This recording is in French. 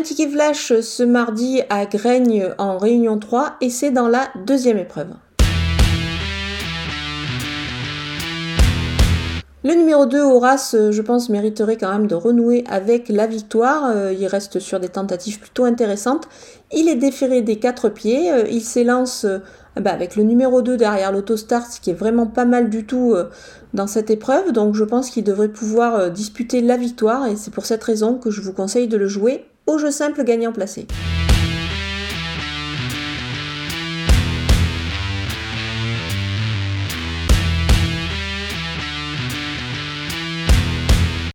un ticket flash ce mardi à Graigne en Réunion 3 et c'est dans la deuxième épreuve. Le numéro 2, Horace, euh, je pense, mériterait quand même de renouer avec la victoire. Euh, il reste sur des tentatives plutôt intéressantes. Il est déféré des quatre pieds. Euh, il s'élance bah, avec le numéro 2 derrière l'autostart, ce qui est vraiment pas mal du tout dans cette épreuve. Donc je pense qu'il devrait pouvoir disputer la victoire et c'est pour cette raison que je vous conseille de le jouer au jeu simple gagnant placé.